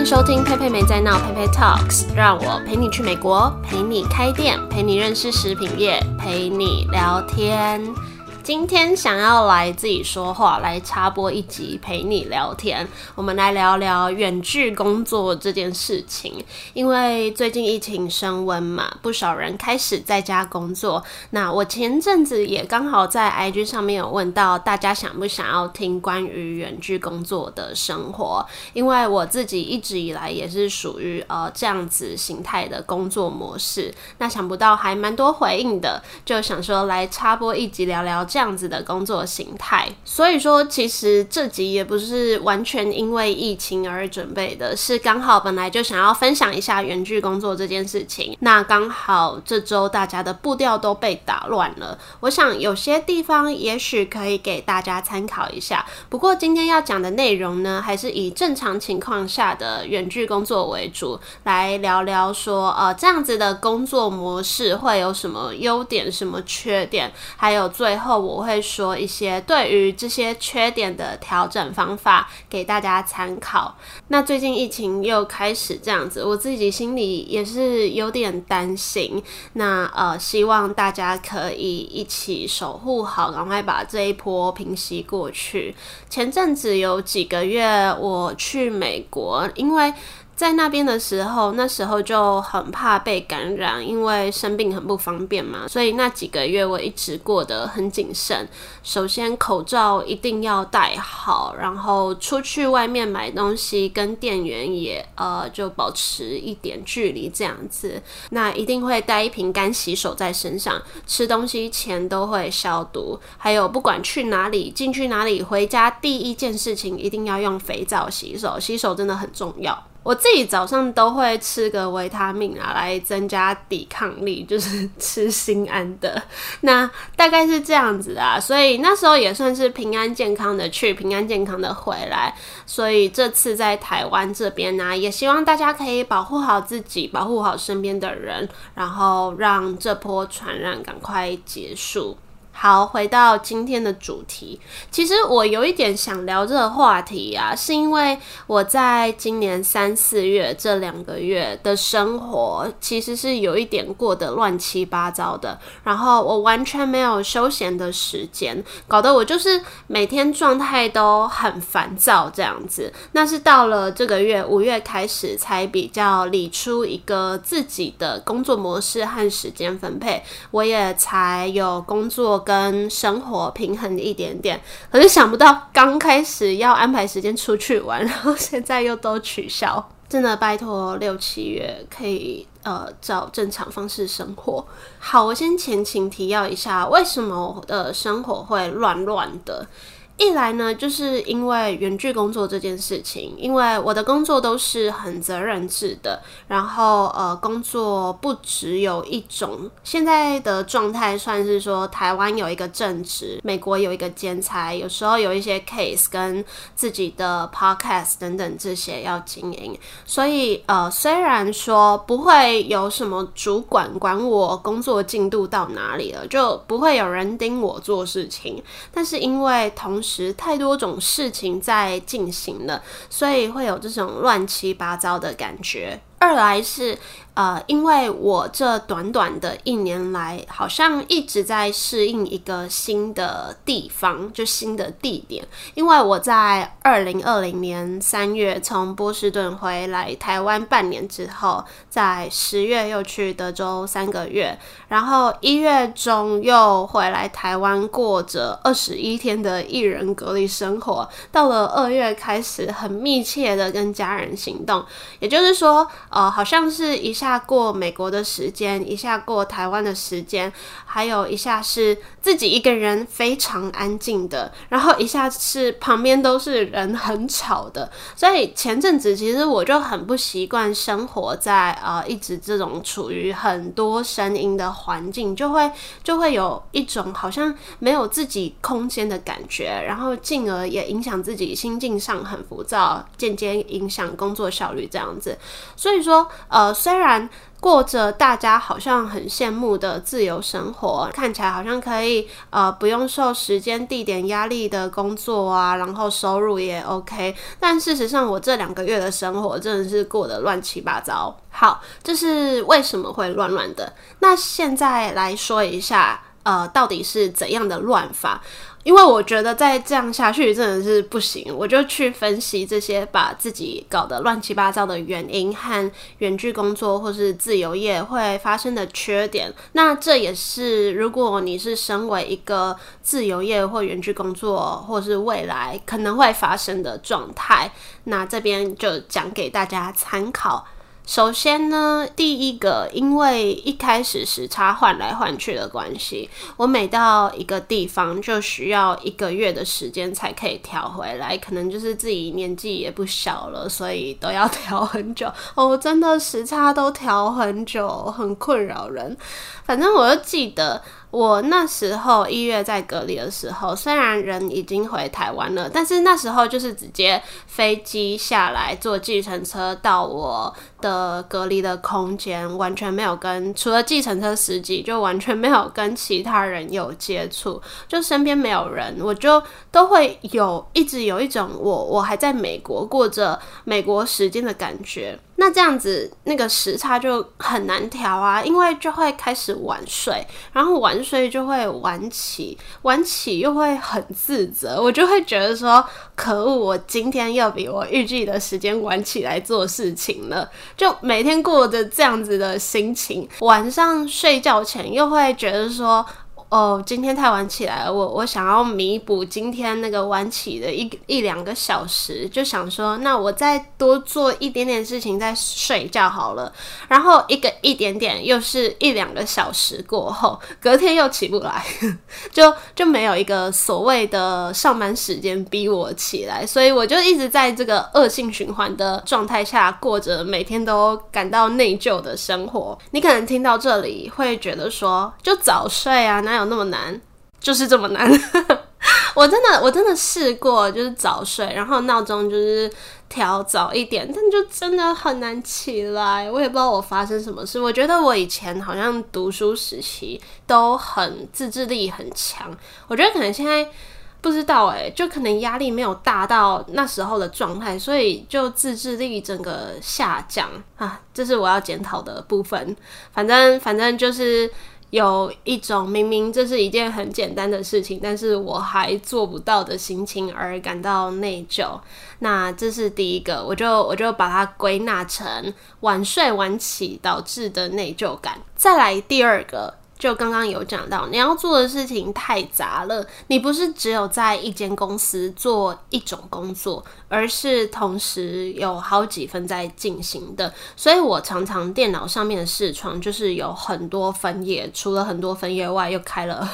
迎收听佩佩没在闹，佩佩 Talks，让我陪你去美国，陪你开店，陪你认识食品业，陪你聊天。今天想要来自己说话，来插播一集陪你聊天。我们来聊聊远距工作这件事情。因为最近疫情升温嘛，不少人开始在家工作。那我前阵子也刚好在 IG 上面有问到大家想不想要听关于远距工作的生活。因为我自己一直以来也是属于呃这样子形态的工作模式。那想不到还蛮多回应的，就想说来插播一集聊聊这样。子的工作形态，所以说其实这集也不是完全因为疫情而准备的，是刚好本来就想要分享一下远距工作这件事情。那刚好这周大家的步调都被打乱了，我想有些地方也许可以给大家参考一下。不过今天要讲的内容呢，还是以正常情况下的远距工作为主，来聊聊说，呃，这样子的工作模式会有什么优点、什么缺点，还有最后我。会说一些对于这些缺点的调整方法给大家参考。那最近疫情又开始这样子，我自己心里也是有点担心。那呃，希望大家可以一起守护好，赶快把这一波平息过去。前阵子有几个月我去美国，因为。在那边的时候，那时候就很怕被感染，因为生病很不方便嘛，所以那几个月我一直过得很谨慎。首先，口罩一定要戴好，然后出去外面买东西，跟店员也呃就保持一点距离这样子。那一定会带一瓶干洗手在身上，吃东西前都会消毒。还有，不管去哪里，进去哪里，回家第一件事情一定要用肥皂洗手，洗手真的很重要。我自己早上都会吃个维他命啊，来增加抵抗力，就是吃心安的。那大概是这样子啊，所以那时候也算是平安健康的去，平安健康的回来。所以这次在台湾这边呢，也希望大家可以保护好自己，保护好身边的人，然后让这波传染赶快结束。好，回到今天的主题。其实我有一点想聊这个话题啊，是因为我在今年三四月这两个月的生活，其实是有一点过得乱七八糟的。然后我完全没有休闲的时间，搞得我就是每天状态都很烦躁这样子。那是到了这个月五月开始，才比较理出一个自己的工作模式和时间分配，我也才有工作跟生活平衡一点点，可是想不到刚开始要安排时间出去玩，然后现在又都取消。真的拜托六七月可以呃找正常方式生活。好，我先前情提要一下，为什么我的生活会乱乱的？一来呢，就是因为远距工作这件事情，因为我的工作都是很责任制的，然后呃，工作不只有一种。现在的状态算是说，台湾有一个正职，美国有一个兼差，有时候有一些 case 跟自己的 podcast 等等这些要经营。所以呃，虽然说不会有什么主管管我工作进度到哪里了，就不会有人盯我做事情，但是因为同时太多种事情在进行了，所以会有这种乱七八糟的感觉。二来是。呃，因为我这短短的一年来，好像一直在适应一个新的地方，就新的地点。因为我在二零二零年三月从波士顿回来台湾半年之后，在十月又去德州三个月，然后一月中又回来台湾过着二十一天的一人隔离生活。到了二月开始很密切的跟家人行动，也就是说，呃，好像是一。下下过美国的时间，一下过台湾的时间，还有一下是自己一个人非常安静的，然后一下是旁边都是人很吵的，所以前阵子其实我就很不习惯生活在呃一直这种处于很多声音的环境，就会就会有一种好像没有自己空间的感觉，然后进而也影响自己心境上很浮躁，间接影响工作效率这样子。所以说呃虽然然过着大家好像很羡慕的自由生活，看起来好像可以呃不用受时间地点压力的工作啊，然后收入也 OK，但事实上我这两个月的生活真的是过得乱七八糟。好，这是为什么会乱乱的？那现在来说一下，呃，到底是怎样的乱法？因为我觉得再这样下去真的是不行，我就去分析这些把自己搞得乱七八糟的原因和远距工作或是自由业会发生的缺点。那这也是如果你是身为一个自由业或远距工作，或是未来可能会发生的状态，那这边就讲给大家参考。首先呢，第一个，因为一开始时差换来换去的关系，我每到一个地方就需要一个月的时间才可以调回来，可能就是自己年纪也不小了，所以都要调很久。哦，真的时差都调很久，很困扰人。反正我就记得。我那时候一月在隔离的时候，虽然人已经回台湾了，但是那时候就是直接飞机下来，坐计程车到我的隔离的空间，完全没有跟除了计程车司机，就完全没有跟其他人有接触，就身边没有人，我就都会有一直有一种我我还在美国过着美国时间的感觉。那这样子，那个时差就很难调啊，因为就会开始晚睡，然后晚睡就会晚起，晚起又会很自责，我就会觉得说，可恶，我今天又比我预计的时间晚起来做事情了，就每天过着这样子的心情，晚上睡觉前又会觉得说。哦，今天太晚起来了，我我想要弥补今天那个晚起的一一两个小时，就想说，那我再多做一点点事情再睡觉好了。然后一个一点点又是一两个小时过后，隔天又起不来，就就没有一个所谓的上班时间逼我起来，所以我就一直在这个恶性循环的状态下过着每天都感到内疚的生活。你可能听到这里会觉得说，就早睡啊，那？有那么难，就是这么难。我真的，我真的试过，就是早睡，然后闹钟就是调早一点，但就真的很难起来。我也不知道我发生什么事。我觉得我以前好像读书时期都很自制力很强，我觉得可能现在不知道哎，就可能压力没有大到那时候的状态，所以就自制力整个下降啊，这是我要检讨的部分。反正，反正就是。有一种明明这是一件很简单的事情，但是我还做不到的心情而感到内疚。那这是第一个，我就我就把它归纳成晚睡晚起导致的内疚感。再来第二个。就刚刚有讲到，你要做的事情太杂了，你不是只有在一间公司做一种工作，而是同时有好几份在进行的。所以我常常电脑上面的视窗就是有很多分页，除了很多分页外，又开了。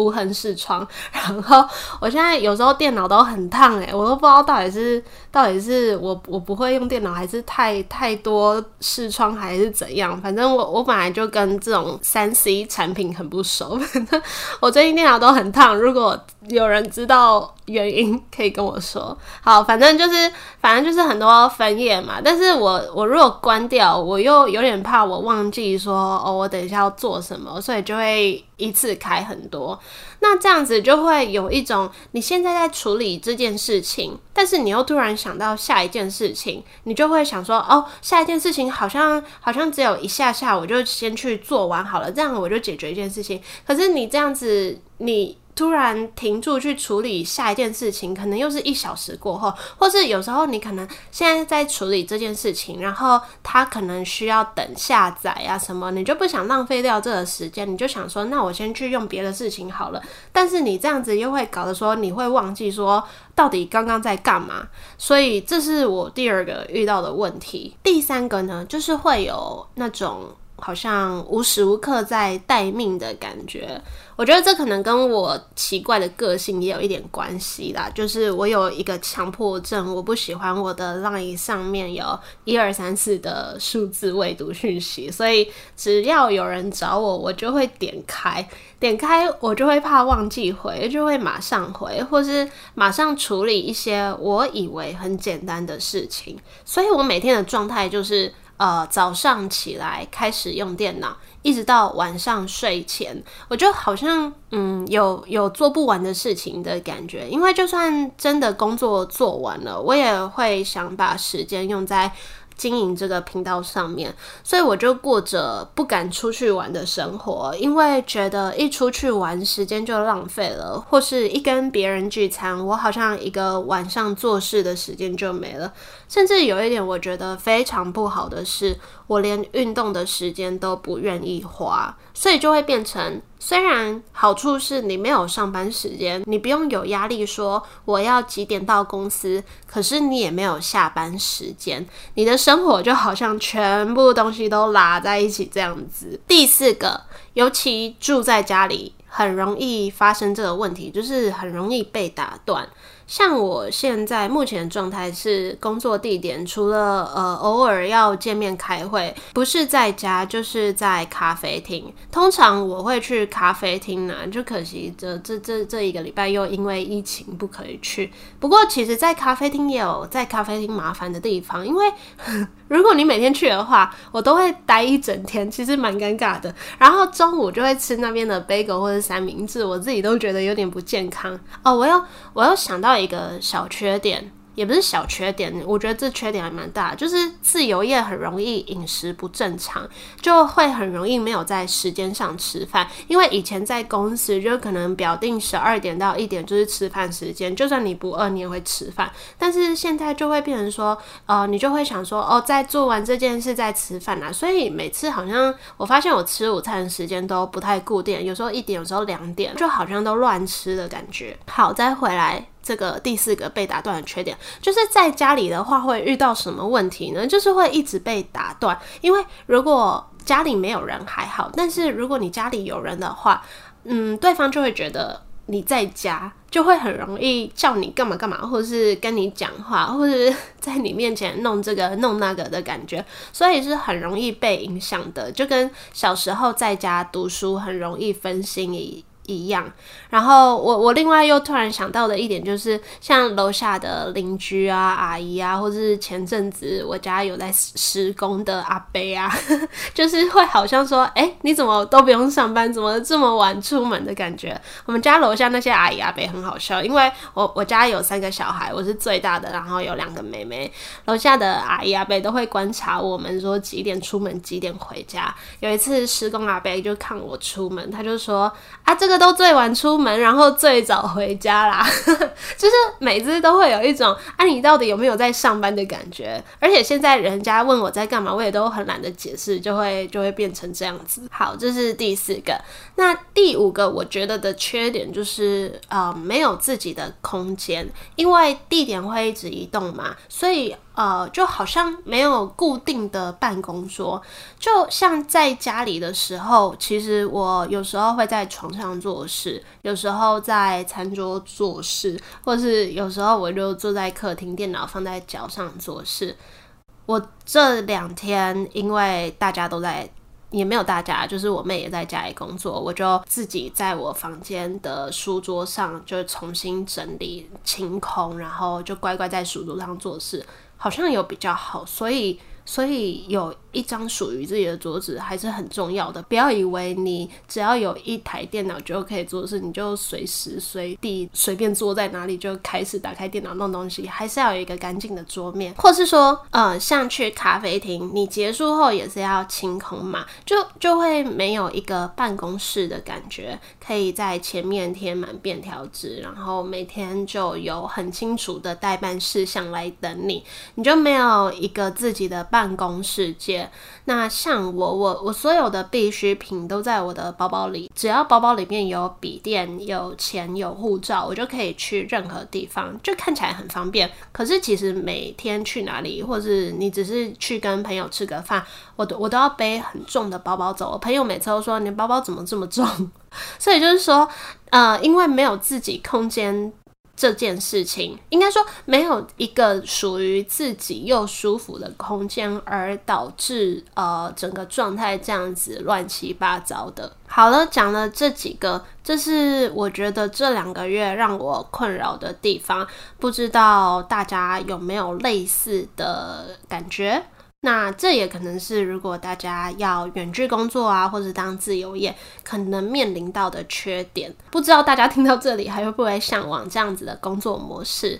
无痕视窗，然后我现在有时候电脑都很烫诶，我都不知道到底是到底是我我不会用电脑，还是太太多视窗，还是怎样？反正我我本来就跟这种三 C 产品很不熟，反正我最近电脑都很烫。如果有人知道原因，可以跟我说。好，反正就是反正就是很多分页嘛。但是我我如果关掉，我又有点怕我忘记说哦，我等一下要做什么，所以就会一次开很多。那这样子就会有一种你现在在处理这件事情，但是你又突然想到下一件事情，你就会想说哦，下一件事情好像好像只有一下下，我就先去做完好了，这样我就解决一件事情。可是你这样子，你。突然停住去处理下一件事情，可能又是一小时过后，或是有时候你可能现在在处理这件事情，然后它可能需要等下载啊什么，你就不想浪费掉这个时间，你就想说，那我先去用别的事情好了。但是你这样子又会搞得说，你会忘记说到底刚刚在干嘛，所以这是我第二个遇到的问题。第三个呢，就是会有那种。好像无时无刻在待命的感觉，我觉得这可能跟我奇怪的个性也有一点关系啦。就是我有一个强迫症，我不喜欢我的 LINE 上面有一二三四的数字未读讯息，所以只要有人找我，我就会点开，点开我就会怕忘记回，就会马上回，或是马上处理一些我以为很简单的事情。所以我每天的状态就是。呃早上起来开始用电脑，一直到晚上睡前，我就好像嗯有有做不完的事情的感觉。因为就算真的工作做完了，我也会想把时间用在。经营这个频道上面，所以我就过着不敢出去玩的生活，因为觉得一出去玩时间就浪费了，或是一跟别人聚餐，我好像一个晚上做事的时间就没了。甚至有一点我觉得非常不好的是，我连运动的时间都不愿意花，所以就会变成。虽然好处是你没有上班时间，你不用有压力说我要几点到公司，可是你也没有下班时间，你的生活就好像全部东西都拉在一起这样子。第四个，尤其住在家里，很容易发生这个问题，就是很容易被打断。像我现在目前的状态是，工作地点除了呃偶尔要见面开会，不是在家就是在咖啡厅。通常我会去咖啡厅呢，就可惜这这这这一个礼拜又因为疫情不可以去。不过其实，在咖啡厅也有在咖啡厅麻烦的地方，因为如果你每天去的话，我都会待一整天，其实蛮尴尬的。然后中午就会吃那边的 bagel 或者三明治，我自己都觉得有点不健康哦。我又我又想到。一个小缺点。也不是小缺点，我觉得这缺点还蛮大，就是自由业很容易饮食不正常，就会很容易没有在时间上吃饭。因为以前在公司就可能表定十二点到一点就是吃饭时间，就算你不饿你也会吃饭。但是现在就会变成说，呃，你就会想说，哦，在做完这件事再吃饭啊。所以每次好像我发现我吃午餐的时间都不太固定，有时候一点，有时候两点，就好像都乱吃的感觉。好，再回来。这个第四个被打断的缺点，就是在家里的话会遇到什么问题呢？就是会一直被打断。因为如果家里没有人还好，但是如果你家里有人的话，嗯，对方就会觉得你在家，就会很容易叫你干嘛干嘛，或是跟你讲话，或者是在你面前弄这个弄那个的感觉，所以是很容易被影响的。就跟小时候在家读书很容易分心一一样，然后我我另外又突然想到的一点就是，像楼下的邻居啊、阿姨啊，或是前阵子我家有在施工的阿伯啊，就是会好像说，哎，你怎么都不用上班，怎么这么晚出门的感觉？我们家楼下那些阿姨阿伯很好笑，因为我我家有三个小孩，我是最大的，然后有两个妹妹，楼下的阿姨阿伯都会观察我们说几点出门，几点回家。有一次施工阿伯就看我出门，他就说啊，这个。都最晚出门，然后最早回家啦，就是每次都会有一种啊，你到底有没有在上班的感觉？而且现在人家问我在干嘛，我也都很懒得解释，就会就会变成这样子。好，这是第四个。那第五个我觉得的缺点就是呃，没有自己的空间，因为地点会一直移动嘛，所以。呃，就好像没有固定的办公桌，就像在家里的时候，其实我有时候会在床上做事，有时候在餐桌做事，或是有时候我就坐在客厅，电脑放在脚上做事。我这两天因为大家都在，也没有大家，就是我妹也在家里工作，我就自己在我房间的书桌上就重新整理清空，然后就乖乖在书桌上做事。好像有比较好，所以所以有。一张属于自己的桌子还是很重要的。不要以为你只要有一台电脑就可以做事，你就随时随地随便坐在哪里就开始打开电脑弄东西。还是要有一个干净的桌面，或是说，呃，像去咖啡厅，你结束后也是要清空嘛，就就会没有一个办公室的感觉，可以在前面贴满便条纸，然后每天就有很清楚的待办事项来等你，你就没有一个自己的办办公世界。那像我，我我所有的必需品都在我的包包里，只要包包里面有笔电、有钱、有护照，我就可以去任何地方，就看起来很方便。可是其实每天去哪里，或是你只是去跟朋友吃个饭，我都我都要背很重的包包走。我朋友每次都说，你包包怎么这么重？所以就是说，呃，因为没有自己空间。这件事情应该说没有一个属于自己又舒服的空间，而导致呃整个状态这样子乱七八糟的。好了，讲了这几个，这是我觉得这两个月让我困扰的地方，不知道大家有没有类似的感觉？那这也可能是如果大家要远距工作啊，或者当自由业，可能面临到的缺点。不知道大家听到这里还会不会向往这样子的工作模式？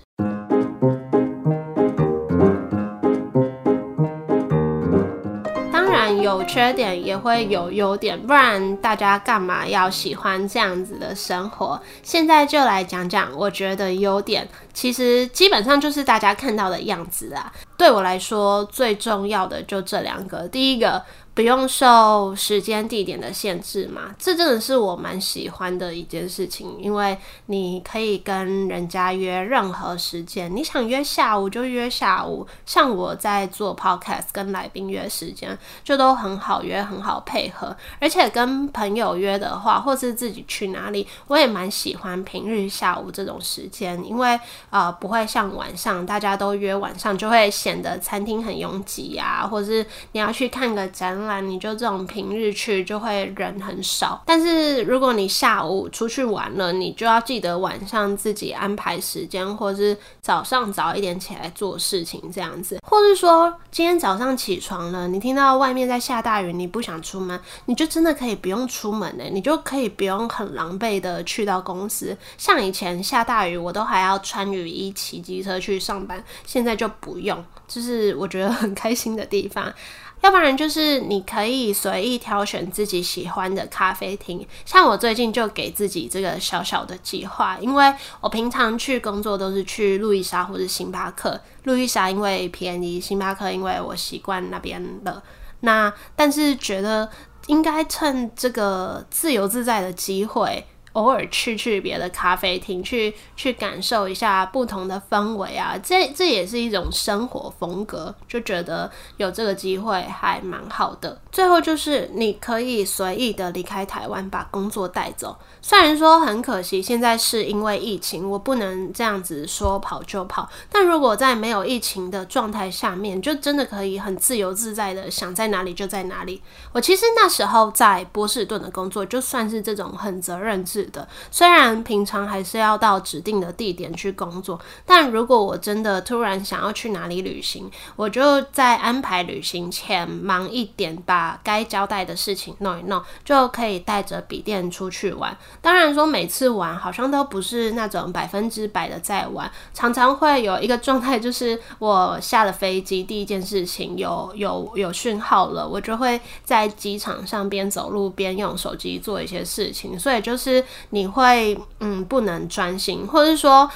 有缺点也会有优点，不然大家干嘛要喜欢这样子的生活？现在就来讲讲，我觉得优点其实基本上就是大家看到的样子啊。对我来说，最重要的就这两个，第一个。不用受时间地点的限制嘛，这真的是我蛮喜欢的一件事情，因为你可以跟人家约任何时间，你想约下午就约下午。像我在做 podcast 跟来宾约时间，就都很好约，很好配合。而且跟朋友约的话，或是自己去哪里，我也蛮喜欢平日下午这种时间，因为呃不会像晚上大家都约晚上，就会显得餐厅很拥挤呀，或是你要去看个展览。你就这种平日去就会人很少，但是如果你下午出去玩了，你就要记得晚上自己安排时间，或是早上早一点起来做事情这样子，或是说今天早上起床了，你听到外面在下大雨，你不想出门，你就真的可以不用出门呢，你就可以不用很狼狈的去到公司。像以前下大雨，我都还要穿雨衣骑机车去上班，现在就不用，就是我觉得很开心的地方。要不然就是你可以随意挑选自己喜欢的咖啡厅，像我最近就给自己这个小小的计划，因为我平常去工作都是去路易莎或者星巴克，路易莎因为便宜，星巴克因为我习惯那边了。那但是觉得应该趁这个自由自在的机会。偶尔去去别的咖啡厅，去去感受一下不同的氛围啊，这这也是一种生活风格，就觉得有这个机会还蛮好的。最后就是你可以随意的离开台湾，把工作带走。虽然说很可惜，现在是因为疫情，我不能这样子说跑就跑。但如果在没有疫情的状态下面，就真的可以很自由自在的想在哪里就在哪里。我其实那时候在波士顿的工作，就算是这种很责任制的，虽然平常还是要到指定的地点去工作，但如果我真的突然想要去哪里旅行，我就在安排旅行前忙一点，把该交代的事情弄一弄，就可以带着笔电出去玩。当然说每次玩好像都不是那种百分之百的在玩，常常会有一个状态，就是我下了飞机第一件事情有有有讯号了，我就会在机场上边走路边用手机做一些事情，所以就是。你会嗯不能专心，或者说。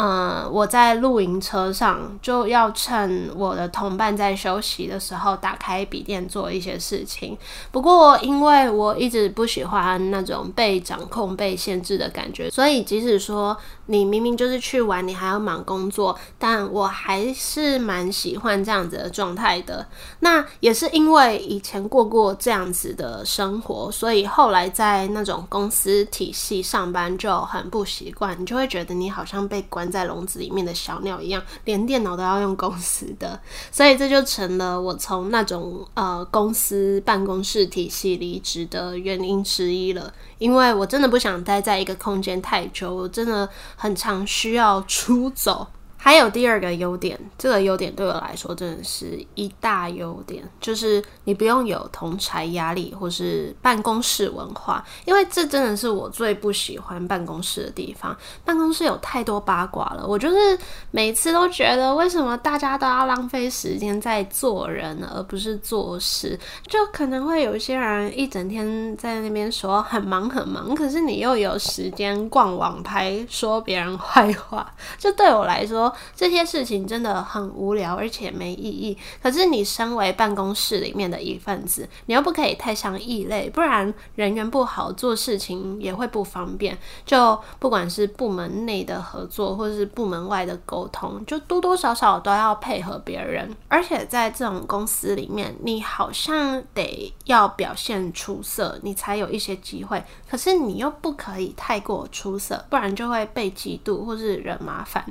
嗯，我在露营车上就要趁我的同伴在休息的时候打开笔电做一些事情。不过，因为我一直不喜欢那种被掌控、被限制的感觉，所以即使说你明明就是去玩，你还要忙工作，但我还是蛮喜欢这样子的状态的。那也是因为以前过过这样子的生活，所以后来在那种公司体系上班就很不习惯，你就会觉得你好像被关在笼子里面的小鸟一样，连电脑都要用公司的，所以这就成了我从那种呃公司办公室体系离职的原因之一了。因为我真的不想待在一个空间太久，我真的很常需要出走。还有第二个优点，这个优点对我来说真的是一大优点，就是你不用有同侪压力或是办公室文化，因为这真的是我最不喜欢办公室的地方。办公室有太多八卦了，我就是每次都觉得，为什么大家都要浪费时间在做人而不是做事？就可能会有一些人一整天在那边说很忙很忙，可是你又有时间逛网拍说别人坏话，就对我来说。这些事情真的很无聊，而且没意义。可是你身为办公室里面的一份子，你又不可以太像异类，不然人缘不好，做事情也会不方便。就不管是部门内的合作，或是部门外的沟通，就多多少少都要配合别人。而且在这种公司里面，你好像得要表现出色，你才有一些机会。可是你又不可以太过出色，不然就会被嫉妒或是惹麻烦。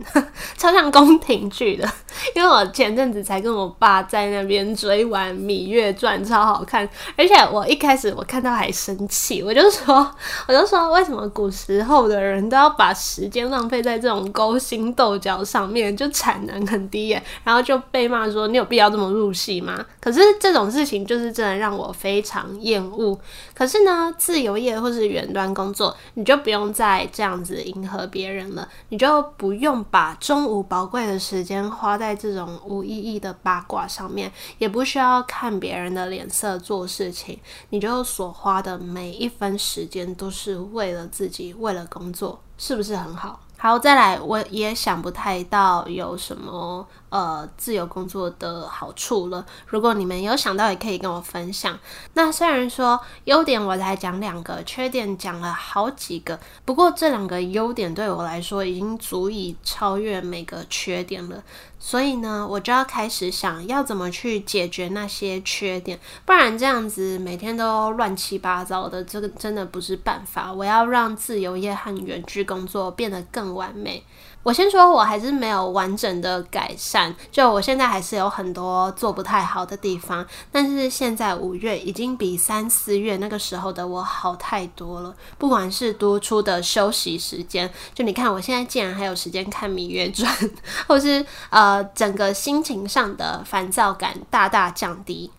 超像宫廷剧的，因为我前阵子才跟我爸在那边追完《芈月传》，超好看。而且我一开始我看到还生气，我就说，我就说，为什么古时候的人都要把时间浪费在这种勾心斗角上面，就产能很低耶？然后就被骂说，你有必要这么入戏吗？可是这种事情就是真的让我非常厌恶。可是呢，自由业或是远端工作，你就不用再这样子迎合别人了，你就不用把中午宝贵的时间花在这种无意义的八卦上面，也不需要看别人的脸色做事情，你就所花的每一分时间都是为了自己，为了工作，是不是很好？好，再来，我也想不太到有什么呃自由工作的好处了。如果你们有想到，也可以跟我分享。那虽然说优点我才讲两个，缺点讲了好几个，不过这两个优点对我来说已经足以超越每个缺点了。所以呢，我就要开始想要怎么去解决那些缺点，不然这样子每天都乱七八糟的，这个真的不是办法。我要让自由业和远距工作变得更完美。我先说，我还是没有完整的改善，就我现在还是有很多做不太好的地方。但是现在五月已经比三四月那个时候的我好太多了，不管是多出的休息时间，就你看我现在竟然还有时间看《芈月传》，或是呃整个心情上的烦躁感大大降低。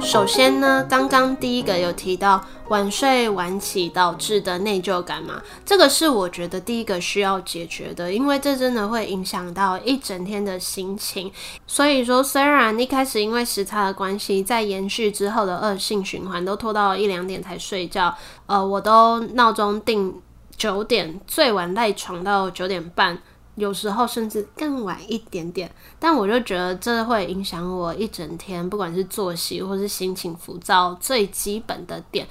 首先呢，刚刚第一个有提到晚睡晚起导致的内疚感嘛，这个是我觉得第一个需要解决的，因为这真的会影响到一整天的心情。所以说，虽然一开始因为时差的关系，在延续之后的恶性循环，都拖到一两点才睡觉，呃，我都闹钟定九点，最晚赖床到九点半。有时候甚至更晚一点点，但我就觉得这会影响我一整天，不管是作息或是心情浮躁，最基本的点，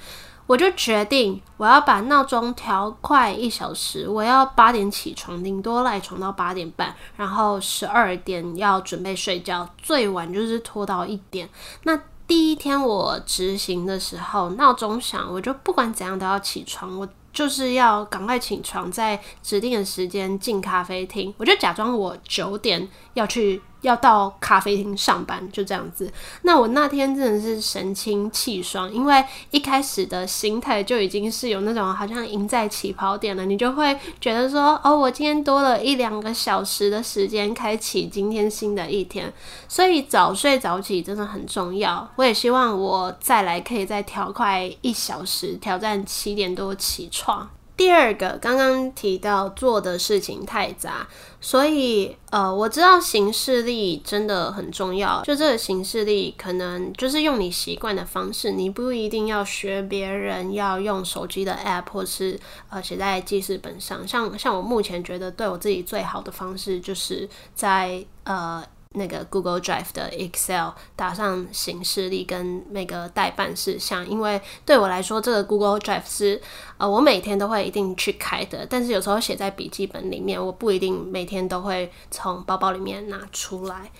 我就决定我要把闹钟调快一小时，我要八点起床，顶多赖床到八点半，然后十二点要准备睡觉，最晚就是拖到一点。那第一天我执行的时候，闹钟响，我就不管怎样都要起床，我。就是要赶快起床，在指定的时间进咖啡厅。我就假装我九点要去。要到咖啡厅上班，就这样子。那我那天真的是神清气爽，因为一开始的心态就已经是有那种好像赢在起跑点了，你就会觉得说，哦，我今天多了一两个小时的时间，开启今天新的一天。所以早睡早起真的很重要。我也希望我再来可以再调快一小时，挑战七点多起床。第二个，刚刚提到做的事情太杂，所以呃，我知道行事历真的很重要。就这个行事历，可能就是用你习惯的方式，你不一定要学别人要用手机的 app 或是呃写在记事本上。像像我目前觉得对我自己最好的方式，就是在呃。那个 Google Drive 的 Excel 打上行事历跟那个待办事项，因为对我来说，这个 Google Drive 是呃我每天都会一定去开的，但是有时候写在笔记本里面，我不一定每天都会从包包里面拿出来。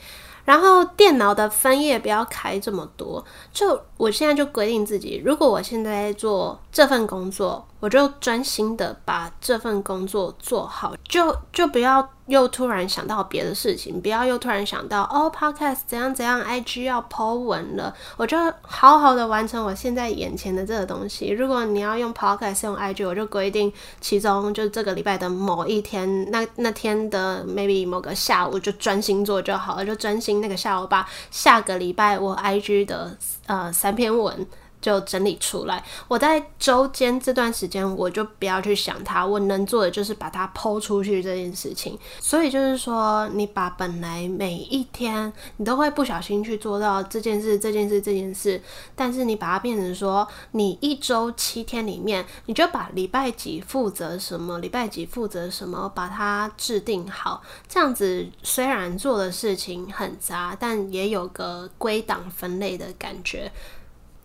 然后电脑的分页不要开这么多，就我现在就规定自己，如果我现在在做这份工作，我就专心的把这份工作做好，就就不要。又突然想到别的事情，不要又突然想到哦，Podcast 怎样怎样，IG 要 po 文了，我就好好的完成我现在眼前的这个东西。如果你要用 Podcast 用 IG，我就规定其中就这个礼拜的某一天，那那天的 maybe 某个下午就专心做就好了，就专心那个下午把下个礼拜我 IG 的呃三篇文。就整理出来。我在周间这段时间，我就不要去想它。我能做的就是把它抛出去这件事情。所以就是说，你把本来每一天你都会不小心去做到这件事、这件事、这件事，但是你把它变成说，你一周七天里面，你就把礼拜几负责什么，礼拜几负责什么，把它制定好。这样子虽然做的事情很杂，但也有个归档分类的感觉。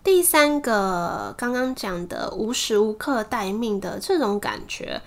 第三个，刚刚讲的无时无刻待命的这种感觉，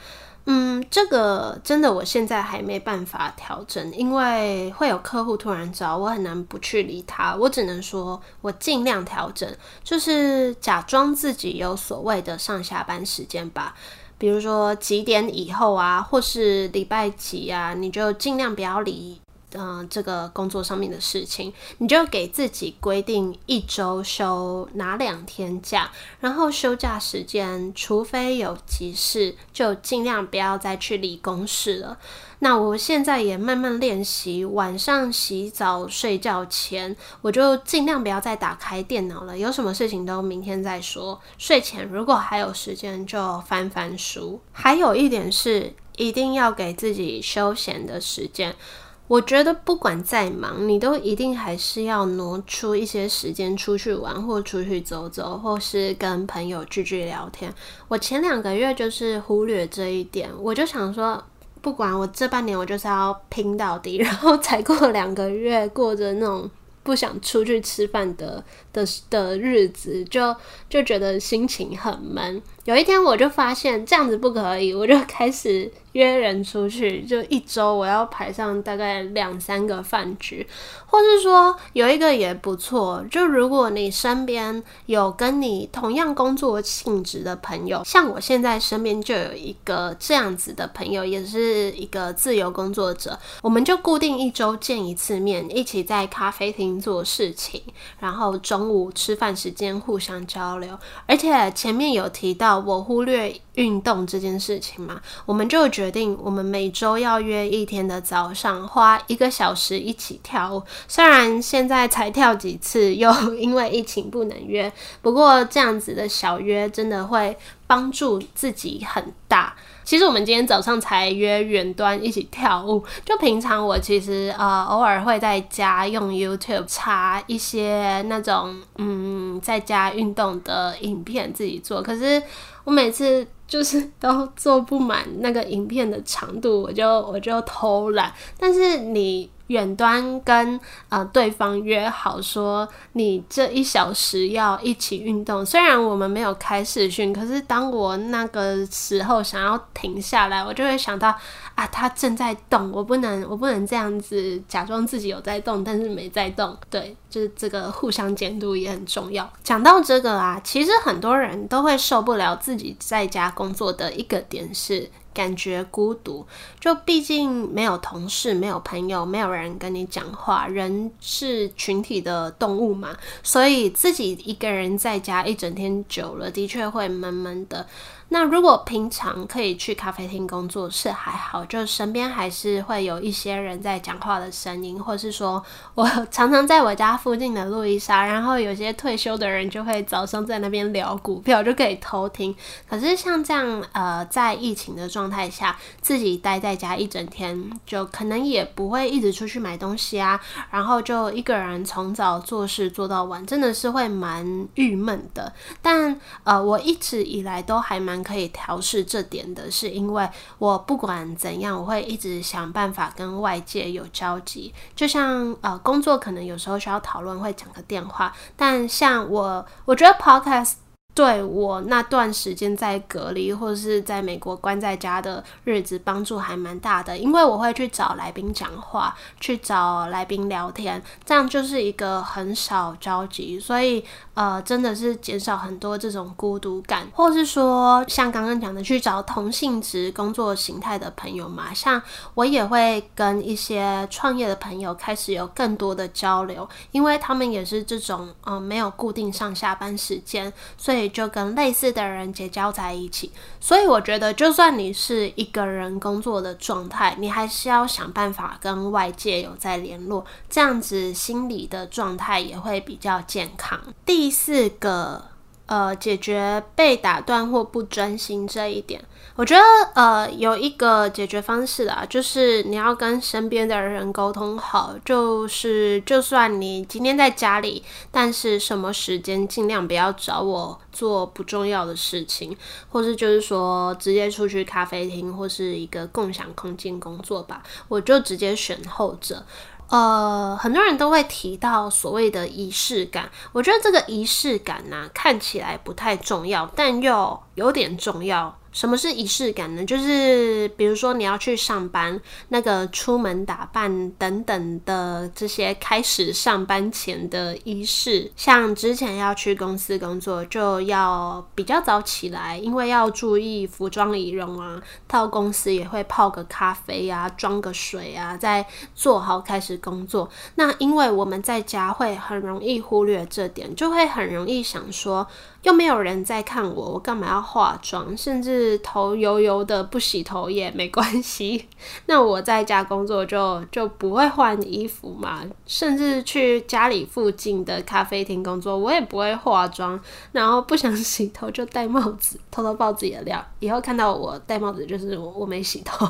嗯，这个真的我现在还没办法调整，因为会有客户突然找我，很难不去理他。我只能说，我尽量调整，就是假装自己有所谓的上下班时间吧。比如说几点以后啊，或是礼拜几啊，你就尽量不要理。嗯、这个工作上面的事情，你就给自己规定一周休哪两天假，然后休假时间，除非有急事，就尽量不要再去理公事了。那我现在也慢慢练习，晚上洗澡睡觉前，我就尽量不要再打开电脑了。有什么事情都明天再说。睡前如果还有时间，就翻翻书。还有一点是，一定要给自己休闲的时间。我觉得不管再忙，你都一定还是要挪出一些时间出去玩，或出去走走，或是跟朋友聚聚聊天。我前两个月就是忽略这一点，我就想说，不管我这半年，我就是要拼到底。然后才过两个月，过着那种不想出去吃饭的的的日子，就就觉得心情很闷。有一天我就发现这样子不可以，我就开始。约人出去，就一周我要排上大概两三个饭局，或是说有一个也不错。就如果你身边有跟你同样工作性质的朋友，像我现在身边就有一个这样子的朋友，也是一个自由工作者，我们就固定一周见一次面，一起在咖啡厅做事情，然后中午吃饭时间互相交流。而且前面有提到我忽略运动这件事情嘛，我们就决定，我们每周要约一天的早上，花一个小时一起跳舞。虽然现在才跳几次，又因为疫情不能约，不过这样子的小约真的会帮助自己很大。其实我们今天早上才约远端一起跳舞，就平常我其实呃偶尔会在家用 YouTube 查一些那种嗯在家运动的影片自己做，可是我每次。就是都做不满那个影片的长度，我就我就偷懒。但是你。远端跟呃对方约好说，你这一小时要一起运动。虽然我们没有开视讯，可是当我那个时候想要停下来，我就会想到啊，他正在动，我不能 我不能这样子假装自己有在动，但是没在动。对，就是这个互相监督也很重要。讲到这个啊，其实很多人都会受不了自己在家工作的一个点是。感觉孤独，就毕竟没有同事，没有朋友，没有人跟你讲话。人是群体的动物嘛，所以自己一个人在家一整天久了，的确会闷闷的。那如果平常可以去咖啡厅工作是还好，就身边还是会有一些人在讲话的声音，或是说我常常在我家附近的路易莎，然后有些退休的人就会早上在那边聊股票，就可以偷听。可是像这样呃，在疫情的状态下，自己待在家一整天，就可能也不会一直出去买东西啊，然后就一个人从早做事做到晚，真的是会蛮郁闷的。但呃，我一直以来都还蛮。可以调试这点的是，因为我不管怎样，我会一直想办法跟外界有交集。就像呃，工作可能有时候需要讨论，会讲个电话。但像我，我觉得 Podcast。对我那段时间在隔离或者是在美国关在家的日子，帮助还蛮大的，因为我会去找来宾讲话，去找来宾聊天，这样就是一个很少交集，所以呃，真的是减少很多这种孤独感，或是说像刚刚讲的去找同性质工作形态的朋友嘛，像我也会跟一些创业的朋友开始有更多的交流，因为他们也是这种嗯、没有固定上下班时间，所以。就跟类似的人结交在一起，所以我觉得，就算你是一个人工作的状态，你还是要想办法跟外界有在联络，这样子心理的状态也会比较健康。第四个，呃，解决被打断或不专心这一点。我觉得呃有一个解决方式啦，就是你要跟身边的人沟通好，就是就算你今天在家里，但是什么时间尽量不要找我做不重要的事情，或是就是说直接出去咖啡厅或是一个共享空间工作吧，我就直接选后者。呃，很多人都会提到所谓的仪式感，我觉得这个仪式感呢，看起来不太重要，但又有点重要。什么是仪式感呢？就是比如说你要去上班，那个出门打扮等等的这些开始上班前的仪式，像之前要去公司工作，就要比较早起来，因为要注意服装仪容啊。到公司也会泡个咖啡啊，装个水啊，再做好开始工作。那因为我们在家会很容易忽略这点，就会很容易想说，又没有人在看我，我干嘛要化妆？甚至头油油的不洗头也没关系。那我在家工作就就不会换衣服嘛，甚至去家里附近的咖啡厅工作，我也不会化妆。然后不想洗头就戴帽子，偷偷爆自己的料。以后看到我戴帽子，就是我我没洗头，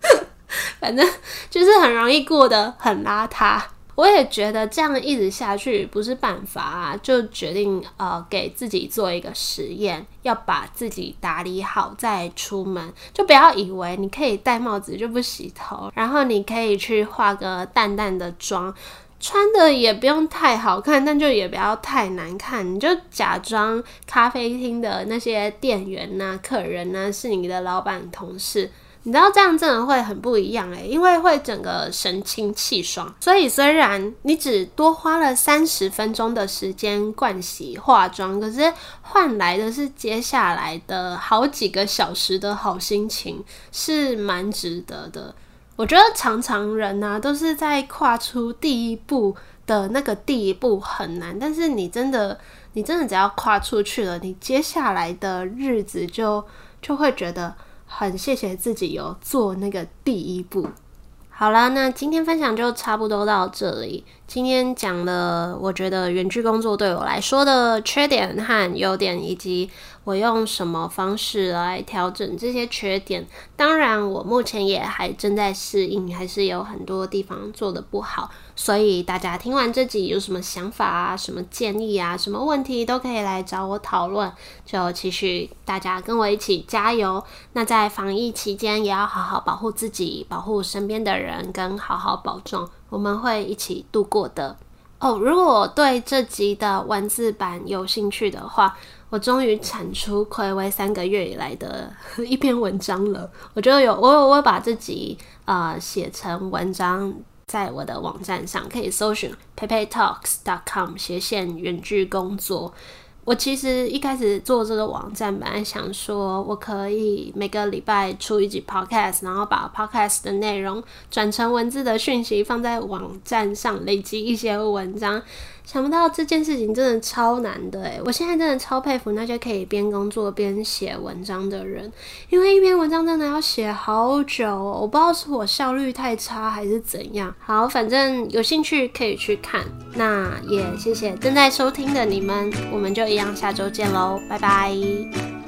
反正就是很容易过得很邋遢。我也觉得这样一直下去不是办法啊，就决定呃给自己做一个实验，要把自己打理好再出门，就不要以为你可以戴帽子就不洗头，然后你可以去化个淡淡的妆，穿的也不用太好看，但就也不要太难看，你就假装咖啡厅的那些店员呐、客人呐是你的老板同事。你知道这样真的会很不一样诶，因为会整个神清气爽。所以虽然你只多花了三十分钟的时间盥洗化妆，可是换来的是接下来的好几个小时的好心情，是蛮值得的。我觉得常常人呐、都是在跨出第一步的那个第一步很难，但是你真的你真的只要跨出去了，你接下来的日子就就会觉得。很谢谢自己有做那个第一步。好啦，那今天分享就差不多到这里。今天讲了，我觉得远距工作对我来说的缺点和优点，以及我用什么方式来调整这些缺点。当然，我目前也还正在适应，还是有很多地方做得不好。所以大家听完这集有什么想法啊、什么建议啊、什么问题都可以来找我讨论。就期许大家跟我一起加油。那在防疫期间，也要好好保护自己，保护身边的人，跟好好保重。我们会一起度过的哦。如果对这集的文字版有兴趣的话，我终于产出睽违三个月以来的一篇文章了。我觉得有我有我把这集呃写成文章，在我的网站上可以搜寻 peipeitalks.com 斜线远距工作。我其实一开始做这个网站，本来想说我可以每个礼拜出一集 podcast，然后把 podcast 的内容转成文字的讯息放在网站上，累积一些文章。想不到这件事情真的超难的诶，我现在真的超佩服那些可以边工作边写文章的人，因为一篇文章真的要写好久，我不知道是我效率太差还是怎样。好，反正有兴趣可以去看。那也谢谢正在收听的你们，我们就一样下周见喽，拜拜。